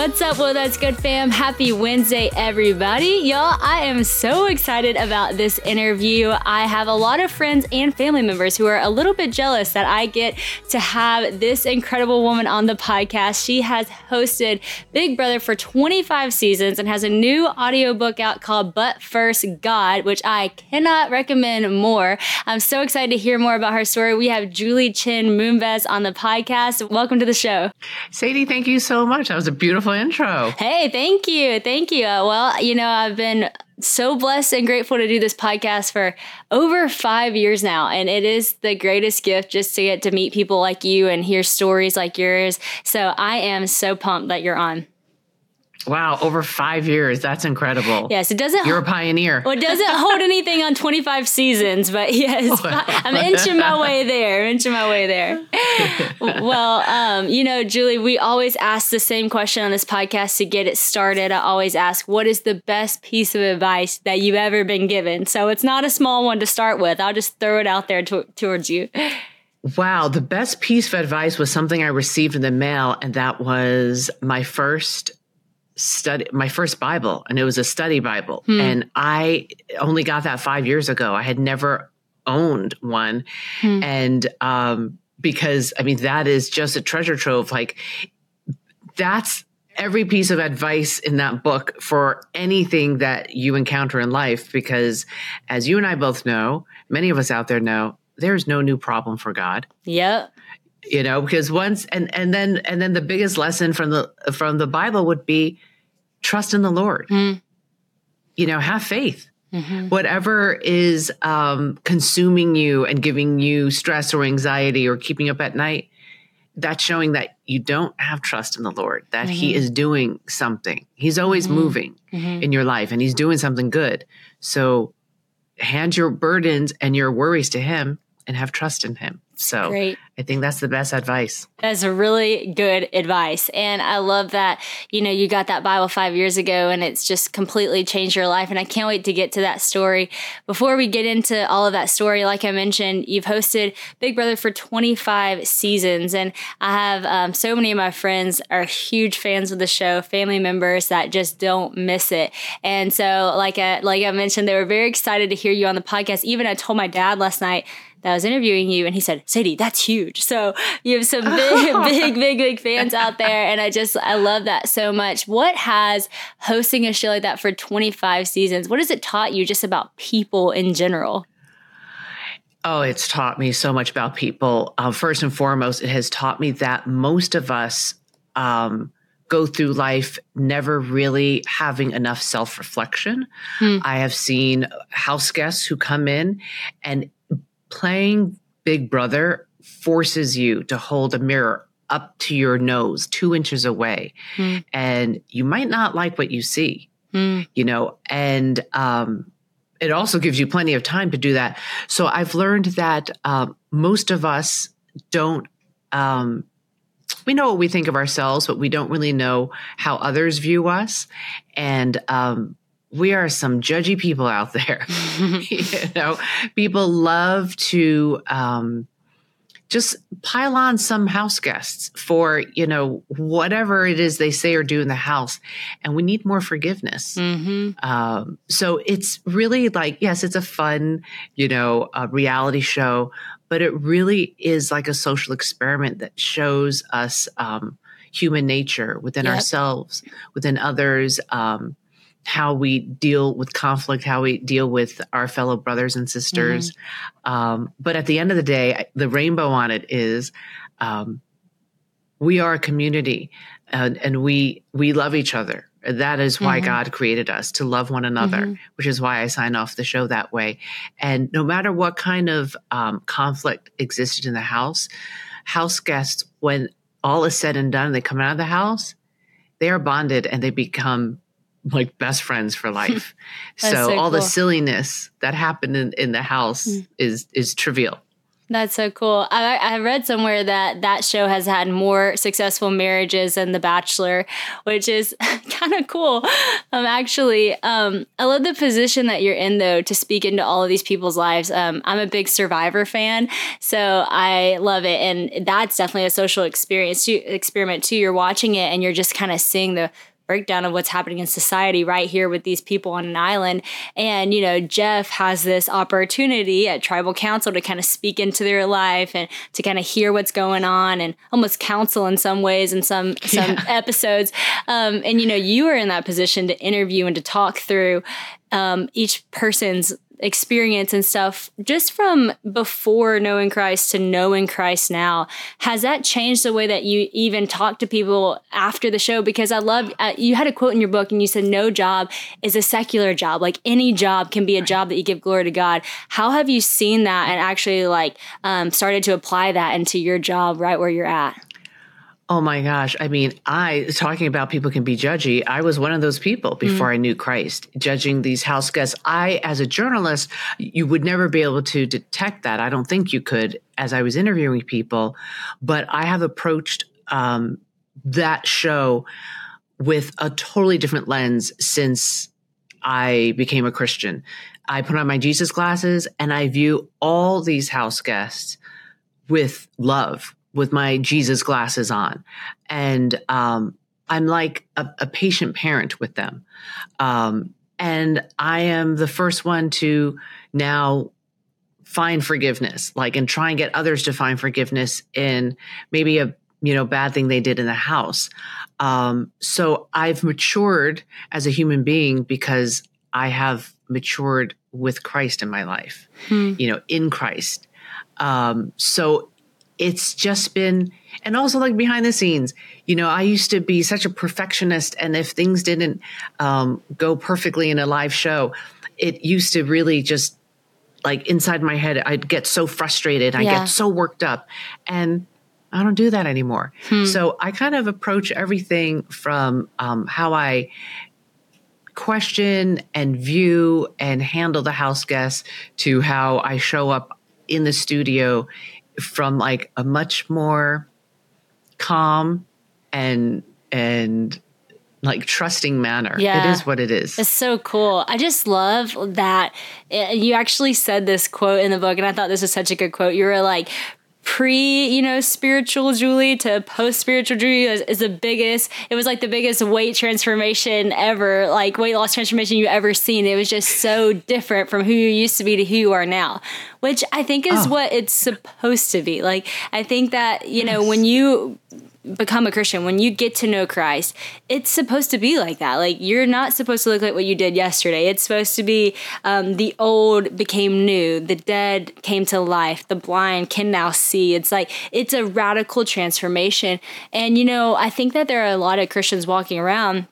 What's up, Well That's Good fam? Happy Wednesday, everybody. Y'all, I am so excited about this interview. I have a lot of friends and family members who are a little bit jealous that I get to have this incredible woman on the podcast. She has hosted Big Brother for 25 seasons and has a new audiobook out called But First God, which I cannot recommend more. I'm so excited to hear more about her story. We have Julie Chen Moonves on the podcast. Welcome to the show. Sadie, thank you so much. That was a beautiful intro. Hey, thank you. Thank you. Uh, well, you know, I've been so blessed and grateful to do this podcast for over five years now. And it is the greatest gift just to get to meet people like you and hear stories like yours. So I am so pumped that you're on. Wow, over five years. That's incredible. Yes, it doesn't. You're a pioneer. Well, it doesn't hold anything on 25 seasons, but yes, I'm inching my way there, inching my way there. well, um, you know, Julie, we always ask the same question on this podcast to get it started. I always ask, what is the best piece of advice that you've ever been given? So it's not a small one to start with. I'll just throw it out there to- towards you. Wow, the best piece of advice was something I received in the mail, and that was my first study my first bible and it was a study bible. Hmm. and i only got that five years ago. I had never owned one. Hmm. and um because i mean that is just a treasure trove. Like that's every piece of advice in that book for anything that you encounter in life because as you and i both know many of us out there know there's no new problem for god. Yep. You know because once and and then and then the biggest lesson from the from the bible would be trust in the Lord. Mm. You know, have faith. Mm-hmm. Whatever is um, consuming you and giving you stress or anxiety or keeping up at night, that's showing that you don't have trust in the Lord, that mm-hmm. He is doing something. He's always mm-hmm. moving mm-hmm. in your life and He's doing something good. So hand your burdens and your worries to Him and have trust in Him. So Great. I think that's the best advice. That's a really good advice. And I love that, you know, you got that Bible five years ago and it's just completely changed your life. And I can't wait to get to that story. Before we get into all of that story, like I mentioned, you've hosted Big Brother for 25 seasons. And I have um, so many of my friends are huge fans of the show, family members that just don't miss it. And so, like I, like I mentioned, they were very excited to hear you on the podcast. Even I told my dad last night, that was interviewing you and he said, Sadie, that's huge. So you have some big, big, big, big fans out there. And I just, I love that so much. What has hosting a show like that for 25 seasons, what has it taught you just about people in general? Oh, it's taught me so much about people. Uh, first and foremost, it has taught me that most of us um, go through life never really having enough self reflection. Hmm. I have seen house guests who come in and playing Big Brother forces you to hold a mirror up to your nose, two inches away. Mm. And you might not like what you see, mm. you know, and um, it also gives you plenty of time to do that. So I've learned that um, most of us don't. Um, we know what we think of ourselves, but we don't really know how others view us. And um, we are some judgy people out there. you know, people love to um, just pile on some house guests for you know whatever it is they say or do in the house, and we need more forgiveness. Mm-hmm. Um, so it's really like yes, it's a fun you know a reality show, but it really is like a social experiment that shows us um, human nature within yep. ourselves, within others. Um, how we deal with conflict, how we deal with our fellow brothers and sisters. Mm-hmm. Um, but at the end of the day, the rainbow on it is um, we are a community and, and, we we love each other. That is why mm-hmm. God created us to love one another, mm-hmm. which is why I sign off the show that way. And no matter what kind of um, conflict existed in the house, house guests, when all is said and done, they come out of the house, they are bonded and they become like best friends for life. so, so, all cool. the silliness that happened in, in the house mm. is is trivial. That's so cool. I, I read somewhere that that show has had more successful marriages than The Bachelor, which is kind of cool. Um, actually, um, I love the position that you're in though to speak into all of these people's lives. Um, I'm a big Survivor fan, so I love it, and that's definitely a social experience too, experiment too. You're watching it and you're just kind of seeing the breakdown of what's happening in society right here with these people on an island. And, you know, Jeff has this opportunity at tribal council to kind of speak into their life and to kind of hear what's going on and almost counsel in some ways in some some yeah. episodes. Um, and you know, you are in that position to interview and to talk through um, each person's experience and stuff just from before knowing Christ to knowing Christ now has that changed the way that you even talk to people after the show? Because I love uh, you had a quote in your book and you said no job is a secular job. Like any job can be a job that you give glory to God. How have you seen that and actually like um, started to apply that into your job right where you're at Oh my gosh. I mean, I, talking about people can be judgy, I was one of those people before mm. I knew Christ, judging these house guests. I, as a journalist, you would never be able to detect that. I don't think you could as I was interviewing people, but I have approached um, that show with a totally different lens since I became a Christian. I put on my Jesus glasses and I view all these house guests with love with my Jesus glasses on. And um, I'm like a, a, patient parent with them. Um, and I am the first one to now find forgiveness, like, and try and get others to find forgiveness in maybe a you know bad thing they did in the house. Um, so I've matured as a human being because I have matured with Christ in my life, hmm. you know, in Christ. Um, so it's just been and also like behind the scenes you know i used to be such a perfectionist and if things didn't um, go perfectly in a live show it used to really just like inside my head i'd get so frustrated i yeah. get so worked up and i don't do that anymore hmm. so i kind of approach everything from um, how i question and view and handle the house guests to how i show up in the studio from like a much more calm and and like trusting manner. Yeah. It is what it is. It's so cool. I just love that eh, you actually said this quote in the book, and I thought this was such a good quote. You were like, pre, you know, spiritual Julie to post spiritual Julie is, is, the biggest. It was like the biggest weight transformation ever, like weight loss transformation you've ever seen. It was just so different from who you used to be to who you are now, which I think is oh. what it's supposed to be. Like, I think that, you know, when you become a Christian, when you get to know Christ, it's supposed to be like that. Like you're not supposed to look like what you did yesterday. It's supposed to be um, the old became new, the dead came to life, the blind can now see. It's like it's a radical transformation. And you know, I think that there are a lot of Christians walking around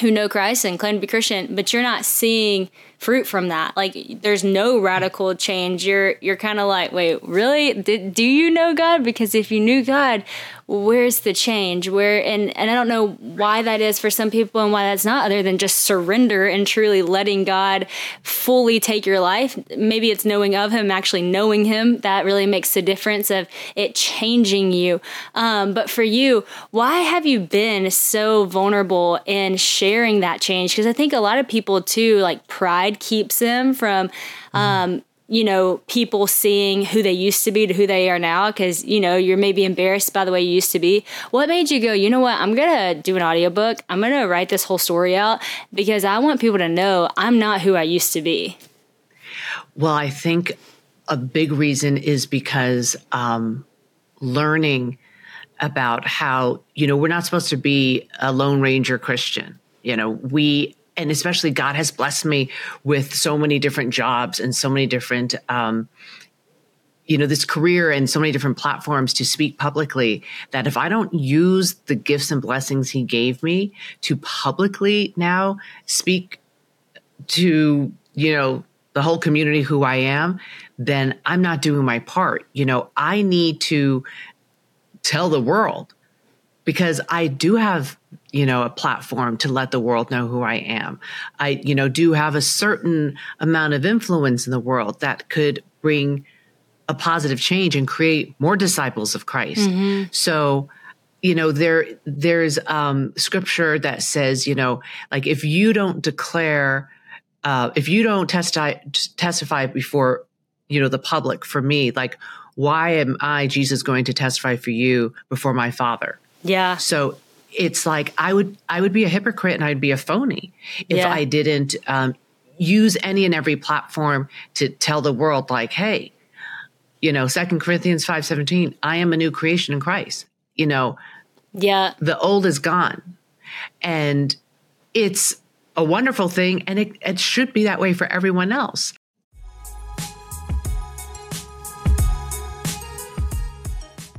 who know Christ and claim to be Christian, but you're not seeing fruit from that. Like there's no radical change. You're you're kind of like, wait, really? Did, do you know God? Because if you knew God, where's the change? Where and and i don't know why that is for some people and why that's not other than just surrender and truly letting god fully take your life. Maybe it's knowing of him actually knowing him. That really makes the difference of it changing you. Um, but for you why have you been so vulnerable in sharing that change? Because i think a lot of people too like pride keeps them from um, you know, people seeing who they used to be to who they are now because, you know, you're maybe embarrassed by the way you used to be. What made you go, you know what, I'm going to do an audiobook. I'm going to write this whole story out because I want people to know I'm not who I used to be. Well, I think a big reason is because um, learning about how, you know, we're not supposed to be a Lone Ranger Christian. You know, we and especially God has blessed me with so many different jobs and so many different, um, you know, this career and so many different platforms to speak publicly that if I don't use the gifts and blessings He gave me to publicly now speak to, you know, the whole community who I am, then I'm not doing my part. You know, I need to tell the world because I do have you know a platform to let the world know who I am. I you know do have a certain amount of influence in the world that could bring a positive change and create more disciples of Christ. Mm-hmm. So, you know, there there's um, scripture that says, you know, like if you don't declare, uh, if you don't testify testify before, you know, the public for me, like why am I, Jesus, going to testify for you before my Father? Yeah. So it's like I would I would be a hypocrite and I'd be a phony if yeah. I didn't um, use any and every platform to tell the world like, hey, you know, Second Corinthians five seventeen, I am a new creation in Christ. You know, yeah, the old is gone, and it's a wonderful thing, and it, it should be that way for everyone else.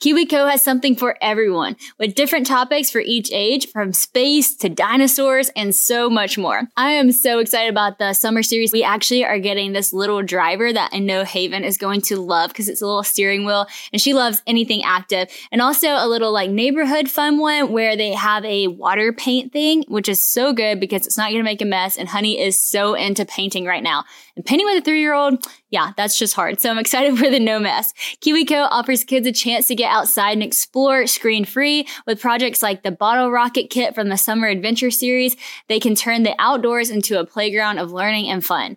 KiwiCo has something for everyone with different topics for each age from space to dinosaurs and so much more. I am so excited about the summer series. We actually are getting this little driver that I know Haven is going to love because it's a little steering wheel and she loves anything active and also a little like neighborhood fun one where they have a water paint thing, which is so good because it's not going to make a mess. And Honey is so into painting right now. And painting with a three year old, yeah, that's just hard. So I'm excited for the no mess. KiwiCo offers kids a chance to get outside and explore screen free with projects like the bottle rocket kit from the summer adventure series. They can turn the outdoors into a playground of learning and fun.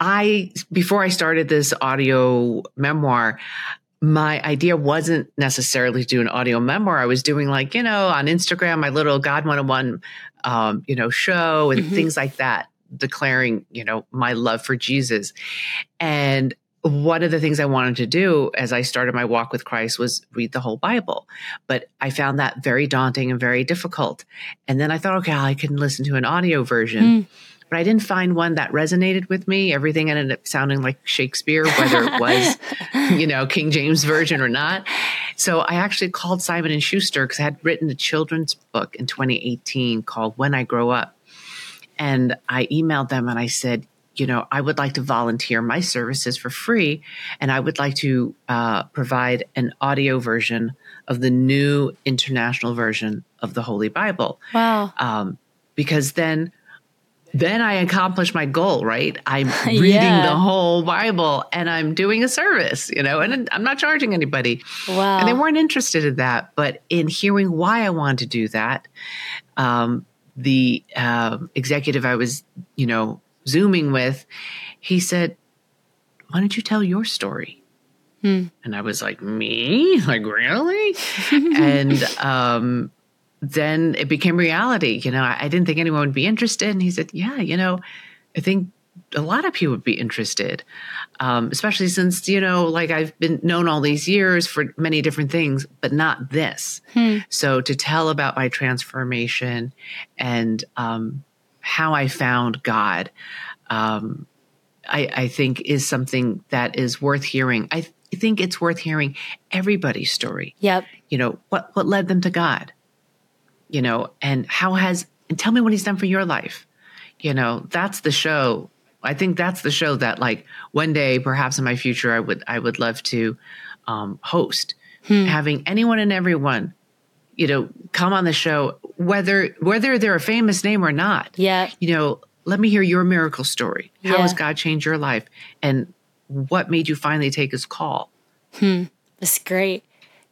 I, before I started this audio memoir, my idea wasn't necessarily to do an audio memoir. I was doing like, you know, on Instagram, my little God 101, um, you know, show and mm-hmm. things like that, declaring, you know, my love for Jesus. And one of the things I wanted to do as I started my walk with Christ was read the whole Bible. But I found that very daunting and very difficult. And then I thought, okay, I can listen to an audio version. Mm but I didn't find one that resonated with me. Everything ended up sounding like Shakespeare, whether it was, you know, King James version or not. So I actually called Simon and Schuster because I had written a children's book in 2018 called When I Grow Up. And I emailed them and I said, you know, I would like to volunteer my services for free, and I would like to uh, provide an audio version of the new international version of the Holy Bible. Wow. Um, because then then I accomplish my goal, right? I'm reading yeah. the whole Bible and I'm doing a service, you know, and I'm not charging anybody. Wow. And they weren't interested in that. But in hearing why I wanted to do that, um, the uh, executive I was, you know, Zooming with, he said, Why don't you tell your story? Hmm. And I was like, Me? Like, really? and, um, then it became reality. You know, I, I, didn't think anyone would be interested. And he said, Yeah, you know, I think a lot of people would be interested, um, especially since, you know, like I've been known all these years for many different things, but not this. Hmm. So to tell about my transformation and um, how I found God, um, I, I think is something that is worth hearing. I, th- I think it's worth hearing everybody's story. Yep. You know, what, what led them to God? You know, and how has, and tell me what he's done for your life. You know, that's the show. I think that's the show that like one day, perhaps in my future, I would, I would love to um, host hmm. having anyone and everyone, you know, come on the show, whether, whether they're a famous name or not. Yeah. You know, let me hear your miracle story. How yeah. has God changed your life? And what made you finally take his call? Hmm. That's great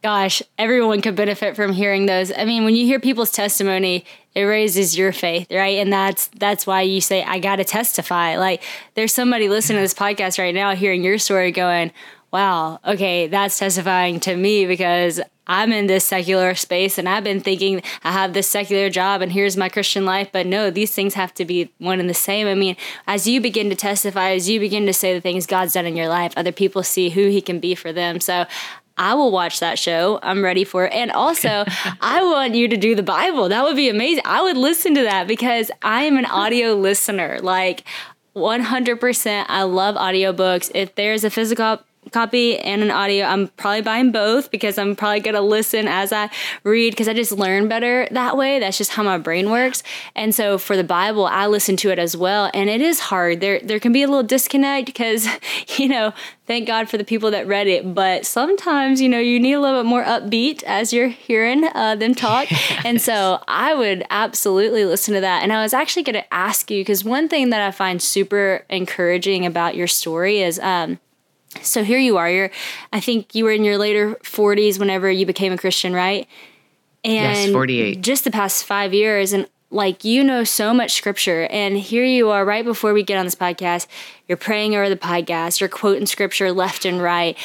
gosh, everyone could benefit from hearing those. I mean, when you hear people's testimony, it raises your faith, right? And that's that's why you say, I gotta testify. Like there's somebody listening to this podcast right now hearing your story going, Wow, okay, that's testifying to me because I'm in this secular space and I've been thinking I have this secular job and here's my Christian life. But no, these things have to be one and the same. I mean, as you begin to testify, as you begin to say the things God's done in your life, other people see who He can be for them. So I will watch that show. I'm ready for it. And also, I want you to do the Bible. That would be amazing. I would listen to that because I am an audio listener. Like 100%. I love audiobooks. If there's a physical copy and an audio. I'm probably buying both because I'm probably going to listen as I read because I just learn better that way. That's just how my brain works. And so for the Bible, I listen to it as well. And it is hard. There there can be a little disconnect because, you know, thank God for the people that read it. But sometimes, you know, you need a little bit more upbeat as you're hearing uh, them talk. Yes. And so I would absolutely listen to that. And I was actually going to ask you because one thing that I find super encouraging about your story is um, so here you are. You're, I think you were in your later 40s whenever you became a Christian, right? And yes, 48. Just the past five years, and like you know so much scripture, and here you are right before we get on this podcast. You're praying over the podcast, you're quoting scripture left and right,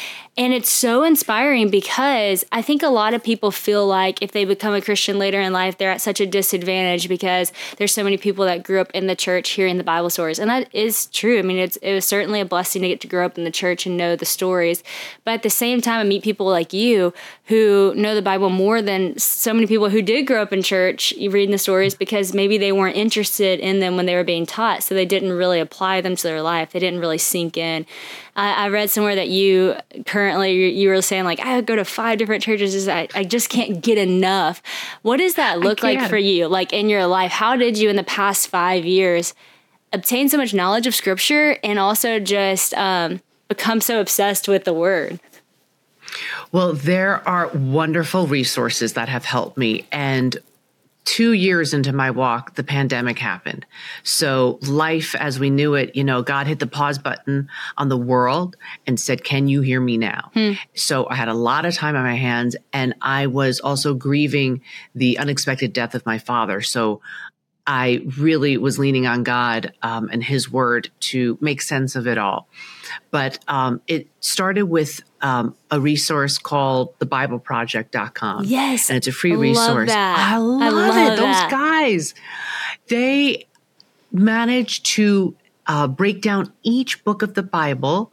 and it's so inspiring because I think a lot of people feel like if they become a Christian later in life, they're at such a disadvantage because there's so many people that grew up in the church hearing the Bible stories. And that is true. I mean, it's, it was certainly a blessing to get to grow up in the church and know the stories. But at the same time, I meet people like you who know the Bible more than so many people who did grow up in church reading the stories because maybe they weren't interested in them when they were being taught. So they didn't really apply them to their life, they didn't really sink in. I, I read somewhere that you currently you, you, were saying like I go to five different churches. I, I just can't get enough. What does that look like for you? Like in your life, how did you in the past five years obtain so much knowledge of Scripture and also just um, become so obsessed with the Word? Well, there are wonderful resources that have helped me. And two years into my walk, the pandemic happened. So life as we knew it, you know, God hit the pause button on the world and said, can you hear me now? Hmm. So I had a lot of time on my hands and I was also grieving the unexpected death of my father. So I really was leaning on God um, and His Word to make sense of it all. But um, it started with um, a resource called thebibleproject.com. Yes. And it's a free I love resource. that. I love, I love it. that. Those guys, they manage to uh, break down each book of the Bible.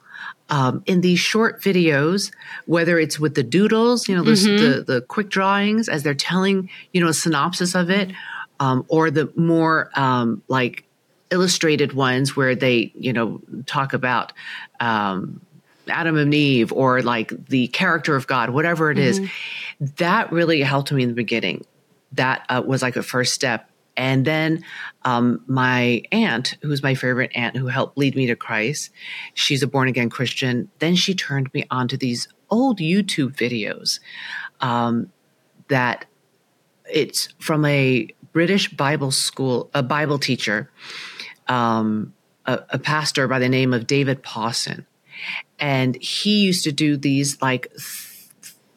Um, in these short videos, whether it's with the doodles, you know, those, the the quick drawings as they're telling, you know, a synopsis of it, um, or the more um, like illustrated ones where they, you know, talk about um, Adam and Eve or like the character of God, whatever it is, that really helped me in the beginning. That uh, was like a first step. And then um, my aunt, who's my favorite aunt, who helped lead me to Christ, she's a born again Christian. Then she turned me onto these old YouTube videos um, that it's from a British Bible school, a Bible teacher, um, a, a pastor by the name of David Pawson. And he used to do these like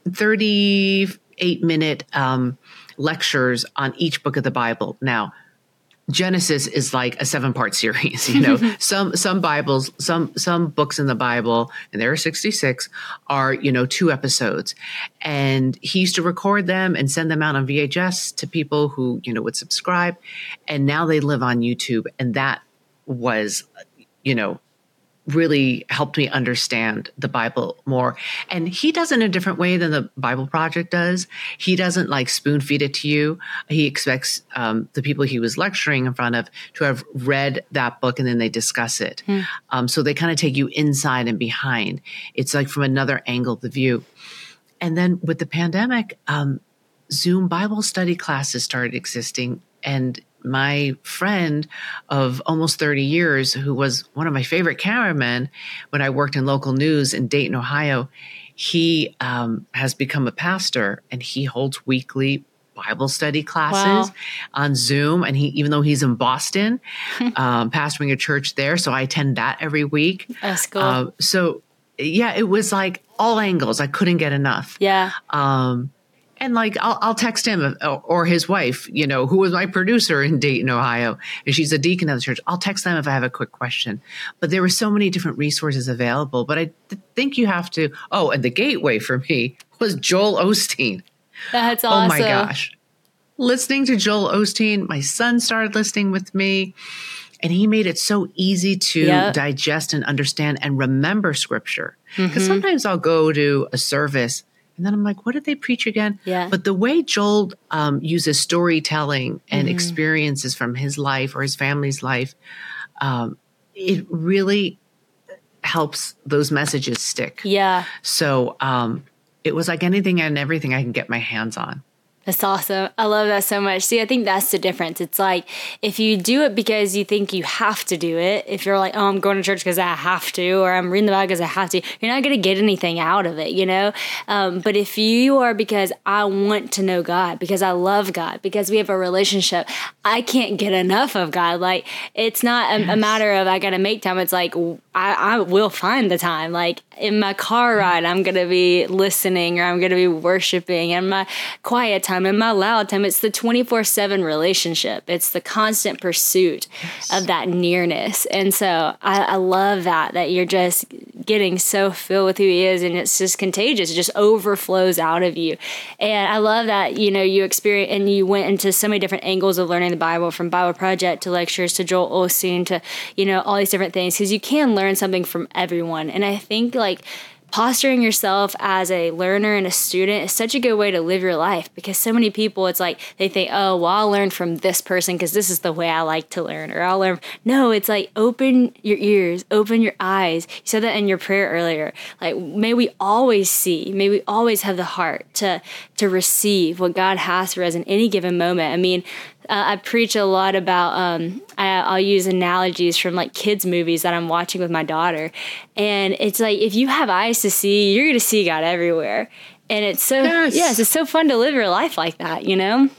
38 minute um, lectures on each book of the Bible. Now, Genesis is like a seven part series, you know. some some Bibles, some some books in the Bible, and there are 66, are, you know, two episodes. And he used to record them and send them out on VHS to people who, you know, would subscribe. And now they live on YouTube. And that was, you know, really helped me understand the Bible more. And he does it in a different way than the Bible Project does. He doesn't like spoon feed it to you. He expects um, the people he was lecturing in front of to have read that book and then they discuss it. Um, so they kind of take you inside and behind. It's like from another angle of the view. And then with the pandemic, um, Zoom Bible study classes started existing. And my friend of almost 30 years, who was one of my favorite cameramen when I worked in local news in Dayton, Ohio, he um, has become a pastor and he holds weekly Bible study classes Wow. on Zoom. And he, even though he's in Boston, um, pastoring a church there, so I attend that every week. That's cool. Um, so yeah, it was like all angles. I couldn't get enough. yeah. Um, and like I'll, I'll text him uh, or his wife, you know, who was my producer in Dayton, Ohio, and she's a deacon of the church. I'll text them if I have a quick question. But there were so many different resources available. But I th- think you have to. Oh, and the gateway for me was Joel Osteen. That's awesome. Oh my gosh. Listening to Joel Osteen, my son started listening with me, and he made it so easy to Yep. digest and understand and remember scripture. Mm-hmm. Because sometimes I'll go to a service and then I'm like, what did they preach again? Yeah. But the way Joel um, uses storytelling and Mm-hmm. experiences from his life or his family's life, um, it really helps those messages stick. Yeah. So um, it was like anything and everything I can get my hands on. That's awesome. I love that so much. See, I think that's the difference. It's like if you do it because you think you have to do it, if you're like, oh, I'm going to church because I have to, or I'm reading the Bible because I have to, you're not going to get anything out of it, you know? Um, but if you are because I want to know God, because I love God, because we have a relationship, I can't get enough of God. Like, it's not a, a matter of I got to make time. It's like, I, I will find the time. Like, in my car ride, I'm going to be listening or I'm going to be worshiping. In my quiet time, in my loud time, it's the 24 7 relationship. It's the constant pursuit of that nearness. And so I, I love that, that you're just getting so filled with who He is and it's just contagious. It just overflows out of you. And I love that, you know, you experience and you went into so many different angles of learning the Bible from Bible Project to lectures to Joel Osteen to, you know, all these different things because you can learn something from everyone. And I think like, posturing yourself as a learner and a student is such a good way to live your life because so many people it's like they think oh well i'll learn from this person because this is the way i like to learn or i'll learn no it's like open your ears open your eyes. You said that in your prayer earlier. Like may we always see may we always have the heart to to receive what god has for us in any given moment. I mean uh, I preach a lot about. Um, I, I'll use analogies from like kids' movies that I'm watching with my daughter, and it's like if you have eyes to see, you're gonna see God everywhere, and it's so Yes. yes, it's so fun to live your life like that, you know?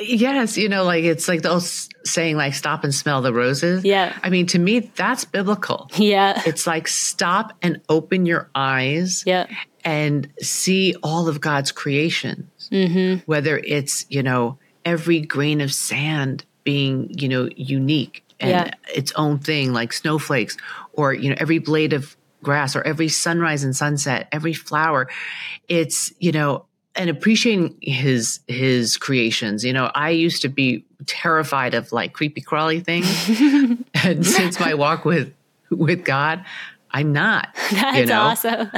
Yes, you know, like it's like the old saying, like stop and smell the roses. Yeah. I mean, to me, that's biblical. Yeah, It's like stop and open your eyes yeah, and see all of God's creations. Mm-hmm. Whether it's, you know, every grain of sand being, you know, unique and Yeah. its own thing, like snowflakes, or you know, every blade of grass, or every sunrise and sunset, every flower. It's you know, and appreciating his his creations. You know, I used to be terrified of like creepy crawly things, and since my walk with with God, I'm not. That's you know? awesome.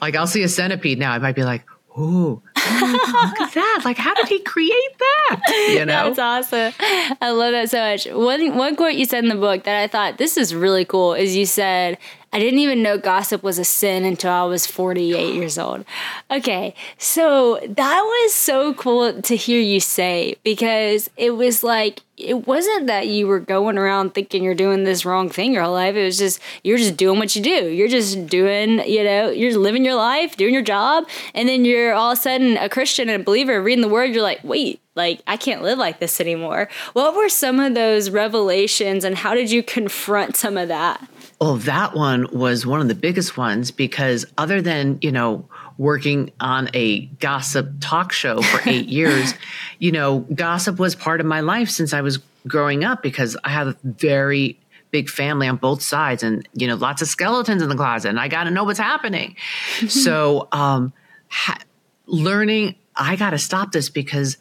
Like I'll see a centipede now, I might be like, "Ooh, look at that! Like, how did he create that?" You know, That's awesome. I love that so much. One one quote you said in the book that I thought this is really cool is you said, I didn't even know gossip was a sin until I was 48 years old. Okay, so that was so cool to hear you say because it was like it wasn't that you were going around thinking you're doing this wrong thing your whole life. It was just you're just doing what you do. You're just doing, you know, you're living your life, doing your job, and then you're all of a sudden a Christian and a believer reading the word. You're like, wait, like I can't live like this anymore. What were some of those revelations, and how did you confront some of that? Well, that one was one of the biggest ones because other than, you know, working on a gossip talk show for eight years, you know, gossip was part of my life since I was growing up because I have a very big family on both sides and, you know, lots of skeletons in the closet and I got to know what's happening. so, um, ha- learning, I got to stop this because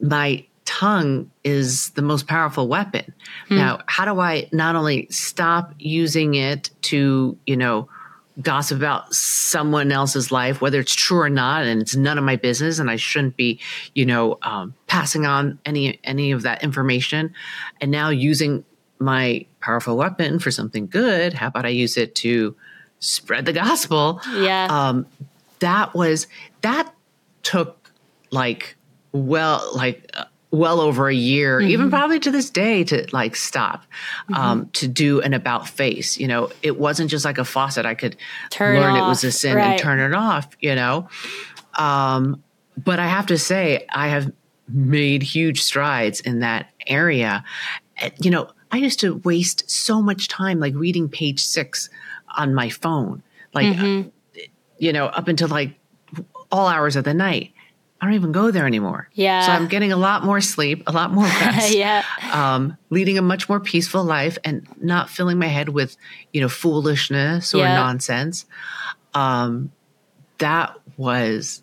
my tongue is the most powerful weapon. Now, how do I not only stop using it to, you know, gossip about someone else's life, whether it's true or not, and it's none of my business, and I shouldn't be, you know, um, passing on any any of that information, and now using my powerful weapon for something good. How about I use it to spread the gospel? Yeah. um, that was that took like well like uh, well over a year Mm-hmm. even probably to this day to like stop um, to do an about face you know it wasn't just like a faucet i could Turn learn it off, was a sin right. and turn it off you know um, but i have to say i have made huge strides in that area you know i used to waste so much time like reading page six on my phone like Mm-hmm. you know, up until like all hours of the night. I don't even go there anymore. Yeah. So I'm getting a lot more sleep, a lot more rest. yeah. Um, leading a much more peaceful life and not filling my head with, you know, foolishness or Yeah. nonsense. Um, that was,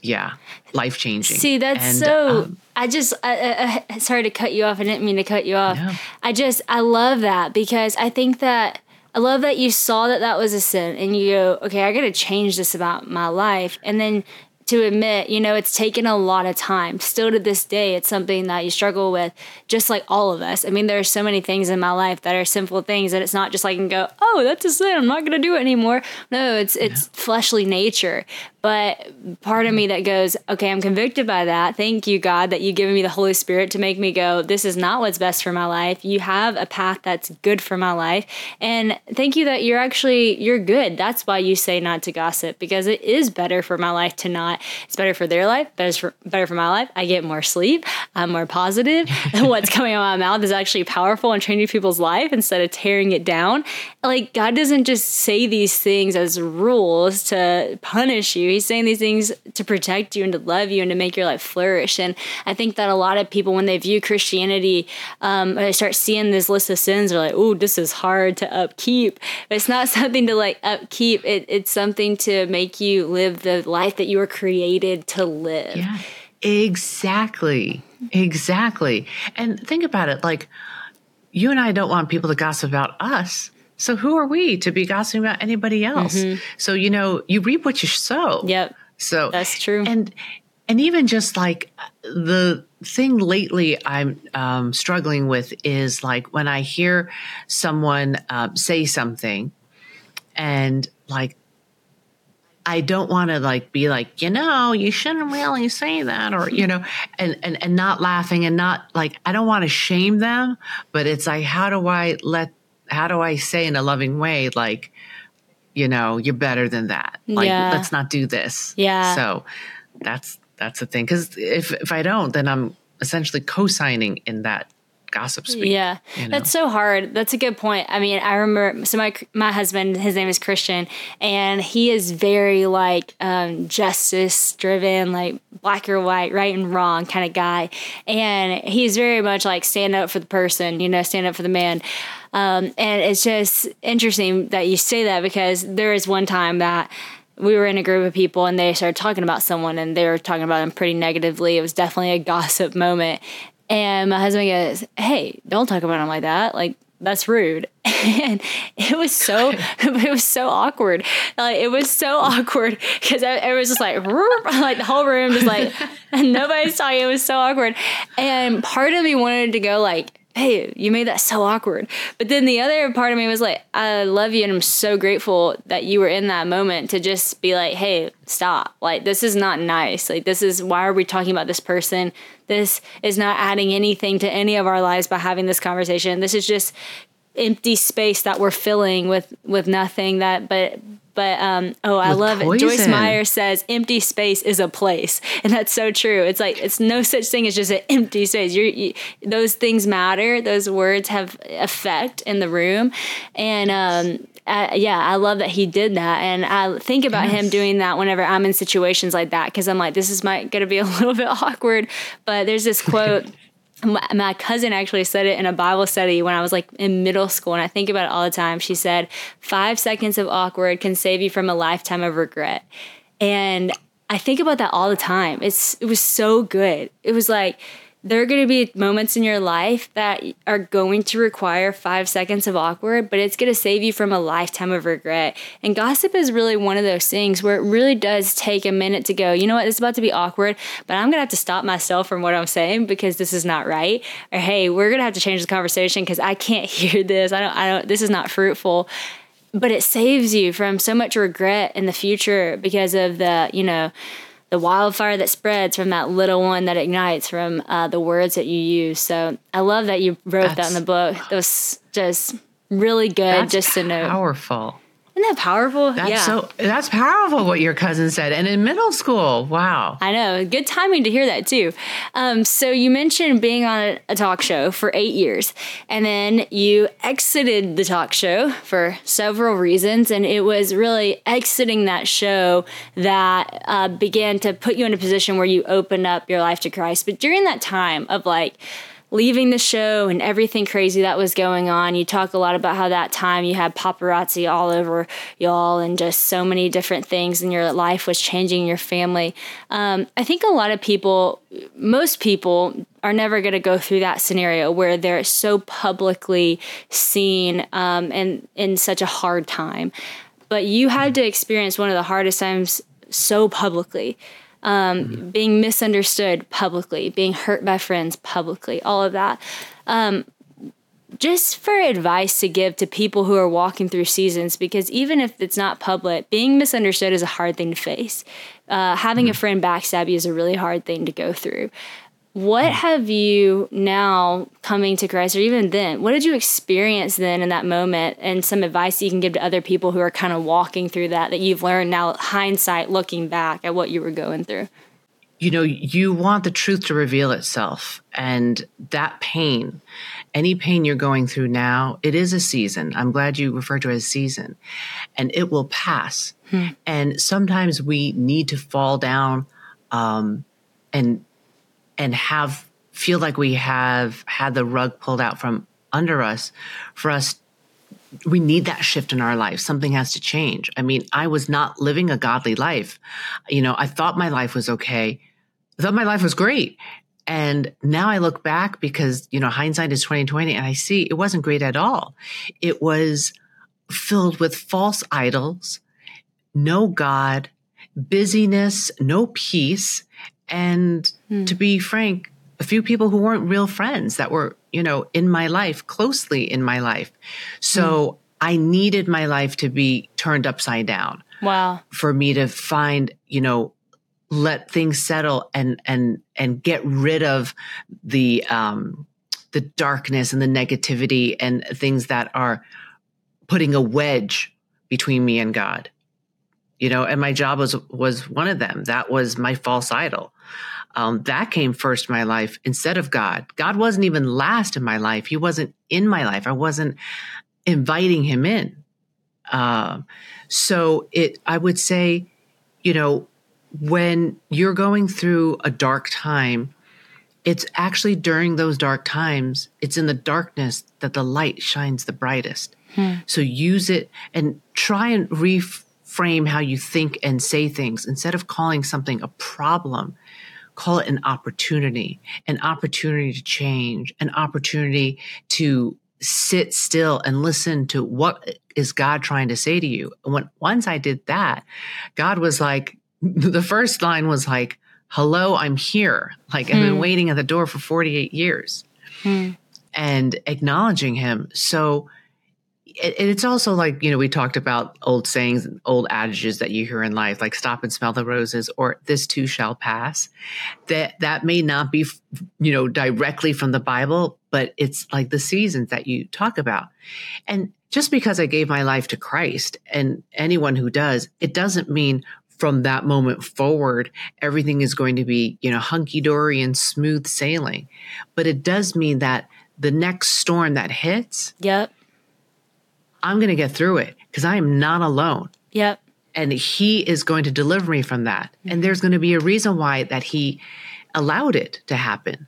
yeah, life changing. See, that's And, so. um, I just, I, I, I- sorry to cut you off. I didn't mean to cut you off. No. I just, I love that because I think that, I love that you saw that that was a sin and you go, okay, I got to change this about my life. And then to admit, you know, it's taken a lot of time. Still to this day, it's something that you struggle with, just like all of us. I mean, there are so many things in my life that are simple things that it's not just like can go, oh, that's a sin. I'm not going to do it anymore. No, it's it's fleshly nature. But part of me that goes, okay, I'm convicted by that. Thank you, God, that you've given me the Holy Spirit to make me go, this is not what's best for my life. You have a path that's good for my life. And thank you that you're actually, you're good. That's why you say not to gossip because it is better for my life to not. It's better for their life, better for, better for my life. I get more sleep. I'm more positive. What's coming out of my mouth is actually powerful and changing people's life instead of tearing it down. Like God doesn't just say these things as rules to punish you. He's saying these things to protect you and to love you and to make your life flourish. And I think that a lot of people, when they view Christianity, um, they start seeing this list of sins, they're like, "Oh, this is hard to upkeep." But it's not something to like upkeep. It, it's something to make you live the life that you were created to live. Yeah, exactly. Exactly. And think about it like, you and I don't want people to gossip about us. So who are we to be gossiping about anybody else? So, you know, you reap what you sow. Yep, So that's true. And and even just like the thing lately I'm um, struggling with is like when I hear someone um, say something and like I don't want to like be like, you know, you shouldn't really say that or, you know, and, and, and not laughing and not like, I don't want to shame them, but it's like, how do I let, how do I say in a loving way, like, you know, you're better than that. Like, Yeah. let's not do this. Yeah. So that's, that's the thing. Cause if, if I don't, then I'm essentially co-signing in that gossip speak. Yeah, you know? that's so hard. That's a good point. I mean, I remember so my my husband, his name is Christian, and he is very like um, justice driven, like black or white, right and wrong kind of guy, and he's very much like stand up for the person, you know, stand up for the man. Um, and it's just interesting that you say that because there is one time that we were in a group of people and they started talking about someone and they were talking about them pretty negatively. It was definitely a gossip moment. And my husband goes, Hey, don't talk about him like that. Like, that's rude. And it was so, it was so awkward. Like, it was so awkward because it was just like, like the whole room just like, and nobody's talking. It was so awkward. And part of me wanted to go like, hey, you made that so awkward. But then the other part of me was like, I love you and I'm so grateful that you were in that moment to just be like, hey, stop. Like, this is not nice. Like, this is why are we talking about this person? This is not adding anything to any of our lives by having this conversation. This is just empty space that we're filling with with nothing that but but um, oh, I love poison. it. Joyce Meyer says empty space is a place, and that's so true. It's like it's no such thing as just an empty space. You're, you, those things matter. Those words have effect in the room, and um, uh, yeah, I love that he did that, and I think about yes. him doing that whenever I'm in situations like that because I'm like, this is my gonna be a little bit awkward. But there's this quote my cousin actually said it in a Bible study when I was like in middle school, and I think about it all the time. She said, Five seconds of awkward can save you from a lifetime of regret. And I think about that all the time. It's it was so good. It was like there are going to be moments in your life that are going to require five seconds of awkward, but it's going to save you from a lifetime of regret. And gossip is really one of those things where it really does take a minute to go, you know what, it's about to be awkward, but I'm going to have to stop myself from what I'm saying because this is not right. Or hey, we're going to have to change the conversation because I can't hear this. I don't, I don't, this is not fruitful. But it saves you from so much regret in the future because of the, you know, the wildfire that spreads from that little one that ignites from uh, the words that you use. So I love that you wrote that in the book. That was just really good just to know. Powerful. Isn't that powerful? That's yeah. so that's powerful what your cousin said. And in middle school. Wow. I know. Good timing to hear that too. Um, so you mentioned being on a, talk show for eight years and then you exited the talk show for several reasons. And it was really exiting that show that uh, began to put you in a position where you opened up your life to Christ. But during that time of like leaving the show and everything crazy that was going on. You talk a lot about how that time you had paparazzi all over y'all and just so many different things in your life was changing your family. Um, I think a lot of people, most people, are never going to go through that scenario where they're so publicly seen um, and in such a hard time. But you had to experience one of the hardest times so publicly um, mm-hmm. being misunderstood publicly, being hurt by friends publicly, all of that. Um, just for advice to give to people who are walking through seasons, because even if it's not public, being misunderstood is a hard thing to face. Uh, having mm-hmm. a friend backstab you is a really hard thing to go through. What have you now coming to Christ, or even then, what did you experience then in that moment, and some advice you can give to other people who are kind of walking through that that you've learned now, hindsight, looking back at what you were going through? You know, you want the truth to reveal itself, and that pain, any pain you're going through now, it is a season. I'm glad you refer to it as season, and it will pass. Hmm. And sometimes we need to fall down um, and and have feel like we have had the rug pulled out from under us for us we need that shift in our life. Something has to change. I mean i was not living a godly life. You know i thought my life was okay. I thought my life was great. And now i look back because you know hindsight is 2020 and i see it wasn't great at all. It was filled with false idols no god busyness no peace and mm. to be frank, a few people who weren't real friends that were, you know, in my life, closely in my life. So mm. I needed my life to be turned upside down. Wow. For me to find, you know, let things settle and and and get rid of the um the darkness and the negativity and things that are putting a wedge between me and God. You know, and my job was was one of them. That was my false idol. Um, that came first in my life instead of God. God wasn't even last in my life. He wasn't in my life. I wasn't inviting him in. Uh, so it, I would say, you know, when you're going through a dark time, it's actually during those dark times, it's in the darkness that the light shines the brightest. Hmm. So use it and try and reframe how you think and say things. Instead of calling something a problem, call it an opportunity, an opportunity to change, an opportunity to sit still and listen to what is God trying to say to you. When once I did that, God was like, the first line was like, hello, I'm here. Like. I've been hmm. waiting at the door for 48 years hmm. and acknowledging him. So it, it's also like, you know, we talked about old sayings, and old adages that you hear in life, like stop and smell the roses or this too shall pass. That, that may not be, you know, directly from the Bible, but it's like the seasons that you talk about. And just because I gave my life to Christ and anyone who does, it doesn't mean from that moment forward, everything is going to be, you know, hunky dory and smooth sailing. But it does mean that the next storm that hits, yep, I'm going to get through it because I am not alone. Yep. And he is going to deliver me from that. Mm-hmm. And there's going to be a reason why that he allowed it to happen.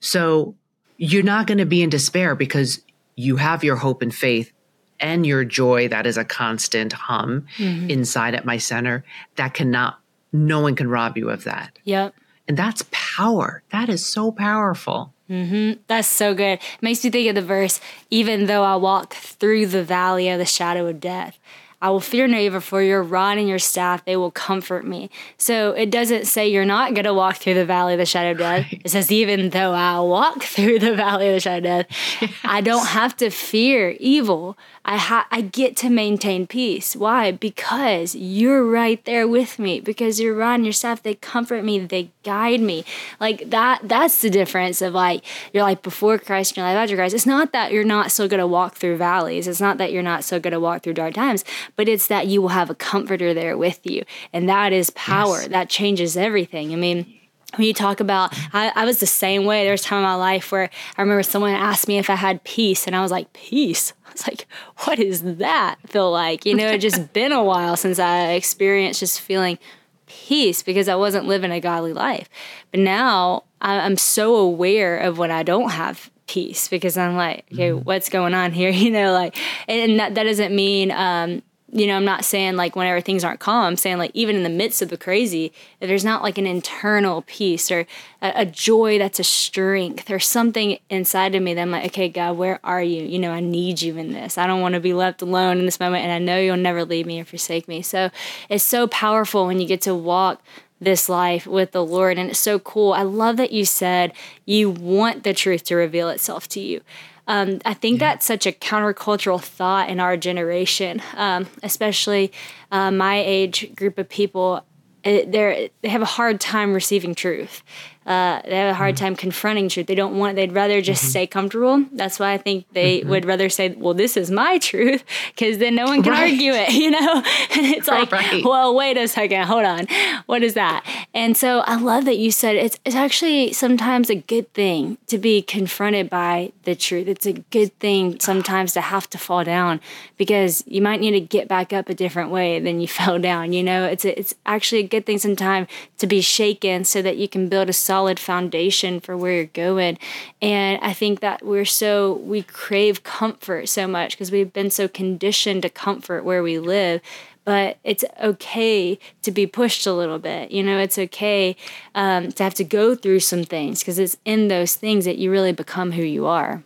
So you're not going to be in despair because you have your hope and faith and your joy that is a constant hum mm-hmm. inside at my center that cannot no one can rob you of that yep and that's power that is so powerful mm-hmm. that's so good makes me think of the verse even though i walk through the valley of the shadow of death I will fear no evil, for your rod and your staff, they will comfort me. So it doesn't say you're not going to walk through the valley of the shadow of death. Right. It says, even though I walk through the valley of the shadow of death, yes. I don't have to fear evil. I ha- I get to maintain peace. Why? Because you're right there with me. Because you're rod and your staff, they comfort me, they guide me. Like that. That's the difference of like your life before Christ and your life after Christ. It's not that you're not still going to walk through valleys. It's not that you're not still going to walk through dark times, but it's that you will have a comforter there with you, and that is power. Yes. That changes everything. I mean when you talk about I, I, was the same way there's a time in my life where i remember someone asked me if i had peace and i was like peace i was like, what does that feel like? You know, it just been a while since I experienced just feeling peace because I wasn't living a godly life. But now I'm so aware of when I don't have peace because I'm like, okay, mm-hmm. what's going on here? You know, like, and that, that doesn't mean, um, you know, I'm not saying like whenever things aren't calm, I'm saying like even in the midst of the crazy, if there's not like an internal peace or a, a, joy that's a strength or something inside of me that I'm like, okay, God, where are you? You know, I need you in this. I don't want to be left alone in this moment. And I know you'll never leave me or forsake me. So it's so powerful when you get to walk this life with the Lord. And it's so cool. I love that you said you want the truth to reveal itself to you. Um, I think yeah. that's such a countercultural thought in our generation, um, especially uh, my age group of people. It, they have a hard time receiving truth. Uh, they have a hard mm-hmm. time confronting truth. They don't want. They'd rather just mm-hmm. stay comfortable. That's why I think they mm-hmm. would rather say, "Well, this is my truth," because then no one can right. argue it. You know, and it's like, right. "Well, wait a second, hold on, what is that?" And so I love that you said it's it's actually sometimes a good thing to be confronted by the truth. It's a good thing sometimes to have to fall down because you might need to get back up a different way than you fell down. You know, it's a, it's actually a good thing sometimes to be shaken so that you can build a solid foundation for where you're going. And I think that we're so, we crave comfort so much because we've been so conditioned to comfort where we live but it's okay to be pushed a little bit. You know, it's okay um, to have to go through some things because it's in those things that you really become who you are.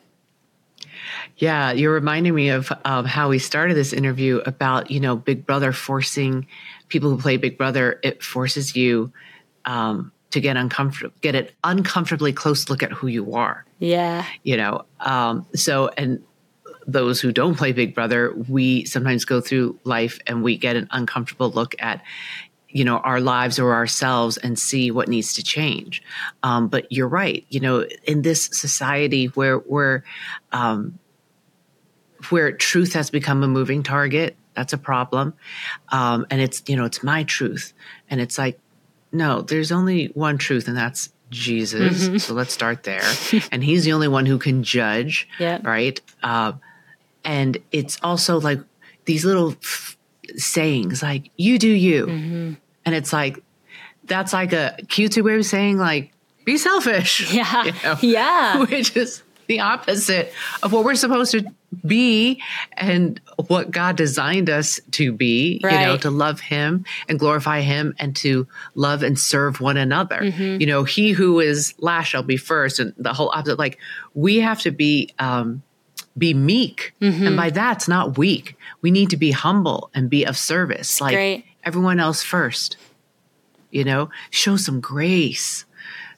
Yeah, you're reminding me of how we started this interview about you know Big Brother forcing people who play Big Brother. It forces you um, to get uncomfortable, get an uncomfortably close look at who you are. Yeah. You know, um, so, and those who don't play Big Brother, we sometimes go through life and we get an uncomfortable look at, you know, our lives or ourselves and see what needs to change. Um, but you're right. You know, in this society where, where, um, where truth has become a moving target, that's a problem. Um, and it's, you know, it's my truth. And it's like, no, there's only one truth, and that's Jesus. Mm-hmm. So let's start there. and he's the only one who can judge. Yeah. Right. Uh, and it's also like these little f- sayings like, you do you. Mm-hmm. And it's like, that's like a cutesy way of saying, like, be selfish. Yeah. You know? Yeah. Which is the opposite of what we're supposed to be and what God designed us to be, right. you know, to love him and glorify him and to love and serve one another. Mm-hmm. You know, he who is last shall be first and the whole opposite. Like we have to be um be meek. Mm-hmm. And by that, it's not weak. We need to be humble and be of service. like great. everyone else first. You know, show some grace.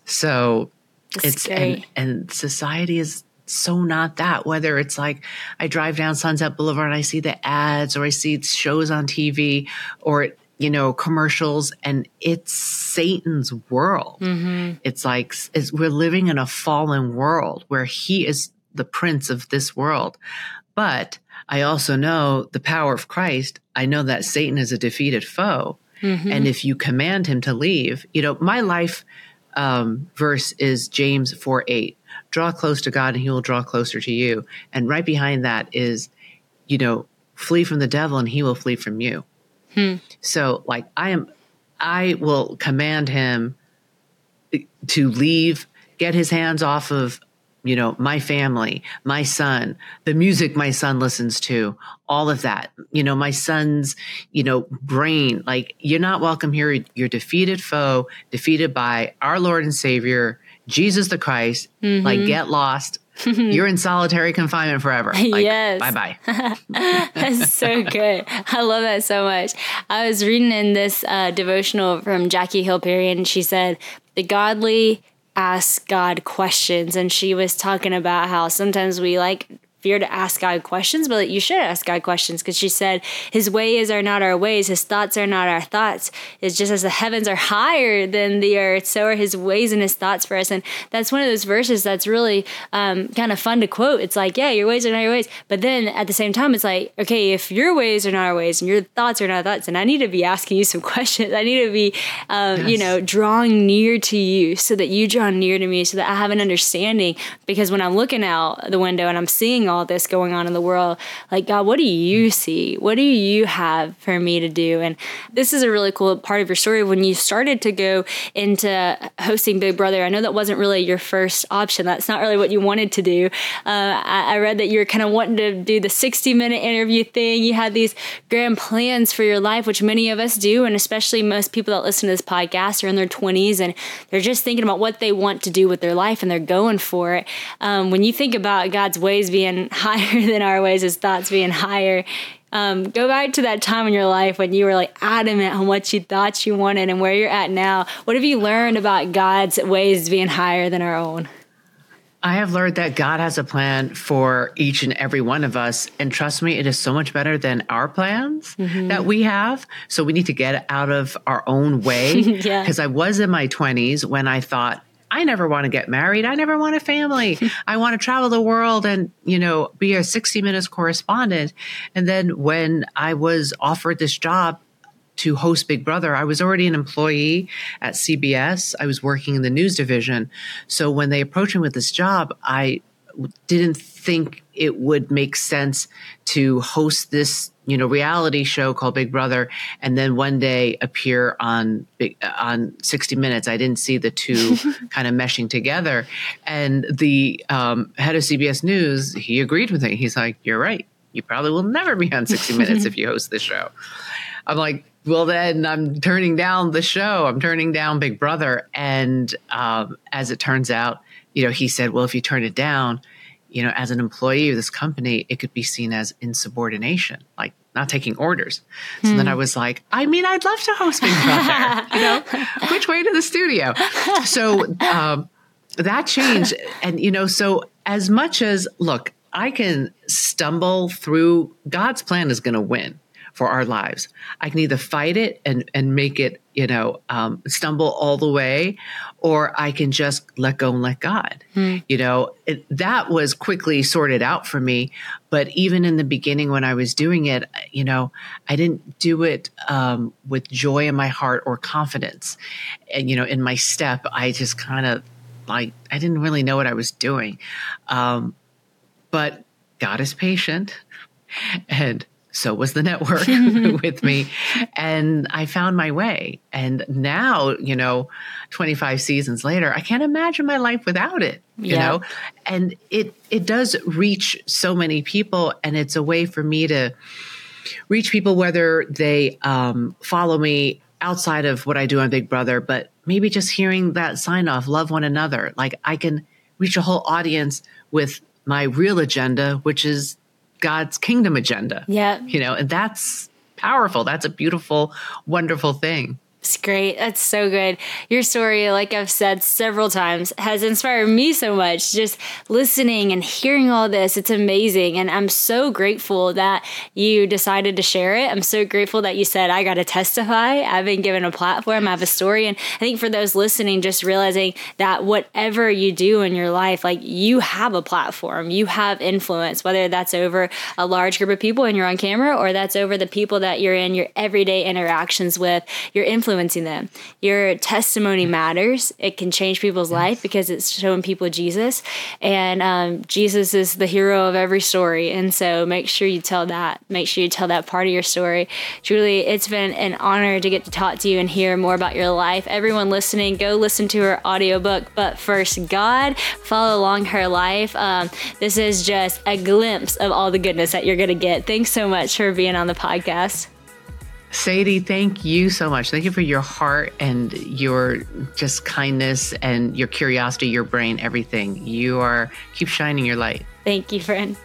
So That's it's and, and society is so not that. Whether it's like I drive down Sunset Boulevard and I see the ads or I see shows on TV or you know commercials and it's Satan's world. Mm-hmm. It's like it's, we're living in a fallen world where he is the prince of this world. But I also know the power of Christ. I know that Satan is a defeated foe. Mm-hmm. And if you command him to leave, you know, my life um, verse is James 4 8 draw close to God and he will draw closer to you. And right behind that is, you know, flee from the devil and he will flee from you. Hmm. So like I am I will command him to leave, get his hands off of you know, my family, my son, the music my son listens to, all of that, you know, my son's, you know, brain, like you're not welcome here. You're defeated foe, defeated by our Lord and Savior, Jesus the Christ, mm-hmm. like get lost. You're in solitary confinement forever. Like, yes. Bye bye. That's so good. I love that so much. I was reading in this uh, devotional from Jackie Hill Perry, and she said, The godly ask God questions. And she was talking about how sometimes we like fear to ask God questions, but you should ask God questions because she said, His ways are not our ways, His thoughts are not our thoughts. It's just as the heavens are higher than the earth, so are His ways and His thoughts for us. And that's one of those verses that's really um, kind of fun to quote. It's like, yeah, your ways are not your ways. But then at the same time, it's like, okay, if your ways are not our ways and your thoughts are not our thoughts, and I need to be asking you some questions. I need to be, um, yes. you know, drawing near to you so that you draw near to me so that I have an understanding. Because when I'm looking out the window and I'm seeing all this going on in the world. Like, God, what do you see? What do you have for me to do? And this is a really cool part of your story. When you started to go into hosting Big Brother, I know that wasn't really your first option. That's not really what you wanted to do. Uh, I, I read that you were kind of wanting to do the 60 minute interview thing. You had these grand plans for your life, which many of us do. And especially most people that listen to this podcast are in their 20s and they're just thinking about what they want to do with their life and they're going for it. Um, when you think about God's ways being higher than our ways, his thoughts being higher. Um, go back to that time in your life when you were like adamant on what you thought you wanted and where you're at now. What have you learned about God's ways being higher than our own? I have learned that God has a plan for each and every one of us. And trust me, it is so much better than our plans mm-hmm. that we have. So we need to get out of our own way. Because yeah. I was in my 20s when I thought, I never want to get married. I never want a family. I want to travel the world and, you know, be a 60 minutes correspondent. And then when I was offered this job to host Big Brother, I was already an employee at CBS. I was working in the news division. So when they approached me with this job, I didn't think it would make sense to host this you know reality show called Big Brother and then one day appear on on 60 Minutes. I didn't see the two kind of meshing together. And the um, head of CBS News he agreed with me. He's like, "You're right. You probably will never be on 60 Minutes if you host this show." I'm like, well then i'm turning down the show i'm turning down big brother and um, as it turns out you know he said well if you turn it down you know as an employee of this company it could be seen as insubordination like not taking orders. So hmm. then I was like, I mean, I'd love to host Big Brother, you know, which way to the studio? So um, that changed. And, you know, so as much as, look, I can stumble through, God's plan is going to win. For our lives. I can either fight it and and make it, you know, um, stumble all the way, or I can just let go and let God. Hmm. You know, it, that was quickly sorted out for me. But even in the beginning, when I was doing it, you know, I didn't do it um, with joy in my heart or confidence. And you know, in my step, I just kind of like I didn't really know what I was doing. Um, but God is patient, and so was the network with me. And i found my way. And now you know 25 seasons later i can't imagine my life without it you yeah. know? And it it does reach so many people and it's a way for me to reach people whether they um, follow me outside of what i do on big brother but maybe just hearing that sign off love one another. Like i can reach a whole audience with my real agenda which is God's kingdom agenda. Yeah. You know, and that's powerful. That's a beautiful, wonderful thing. It's great. That's so good. Your story, like I've said several times, has inspired me so much. Just listening and hearing all this, it's amazing. And I'm so grateful that you decided to share it. I'm so grateful that you said, I got to testify. I've been given a platform, I have a story. And I think for those listening, just realizing that whatever you do in your life, like you have a platform, you have influence, whether that's over a large group of people and you're on camera or that's over the people that you're in your everyday interactions with, your influence influencing them. Your testimony matters. It can change people's life because it's showing people Jesus. And um, Jesus is the hero of every story. And so make sure you tell that. Make sure you tell that part of your story. Julie, it's been an honor to get to talk to you and hear more about your life. Everyone listening, go listen to her audiobook, But First God. Follow along her life. Um, this is just a glimpse of all the goodness that you're going to get. Thanks so much for being on the podcast. Sadie, thank you so much. Thank you for your heart and your just kindness and your curiosity, your brain, everything. You are keep shining your light. Thank you, friend.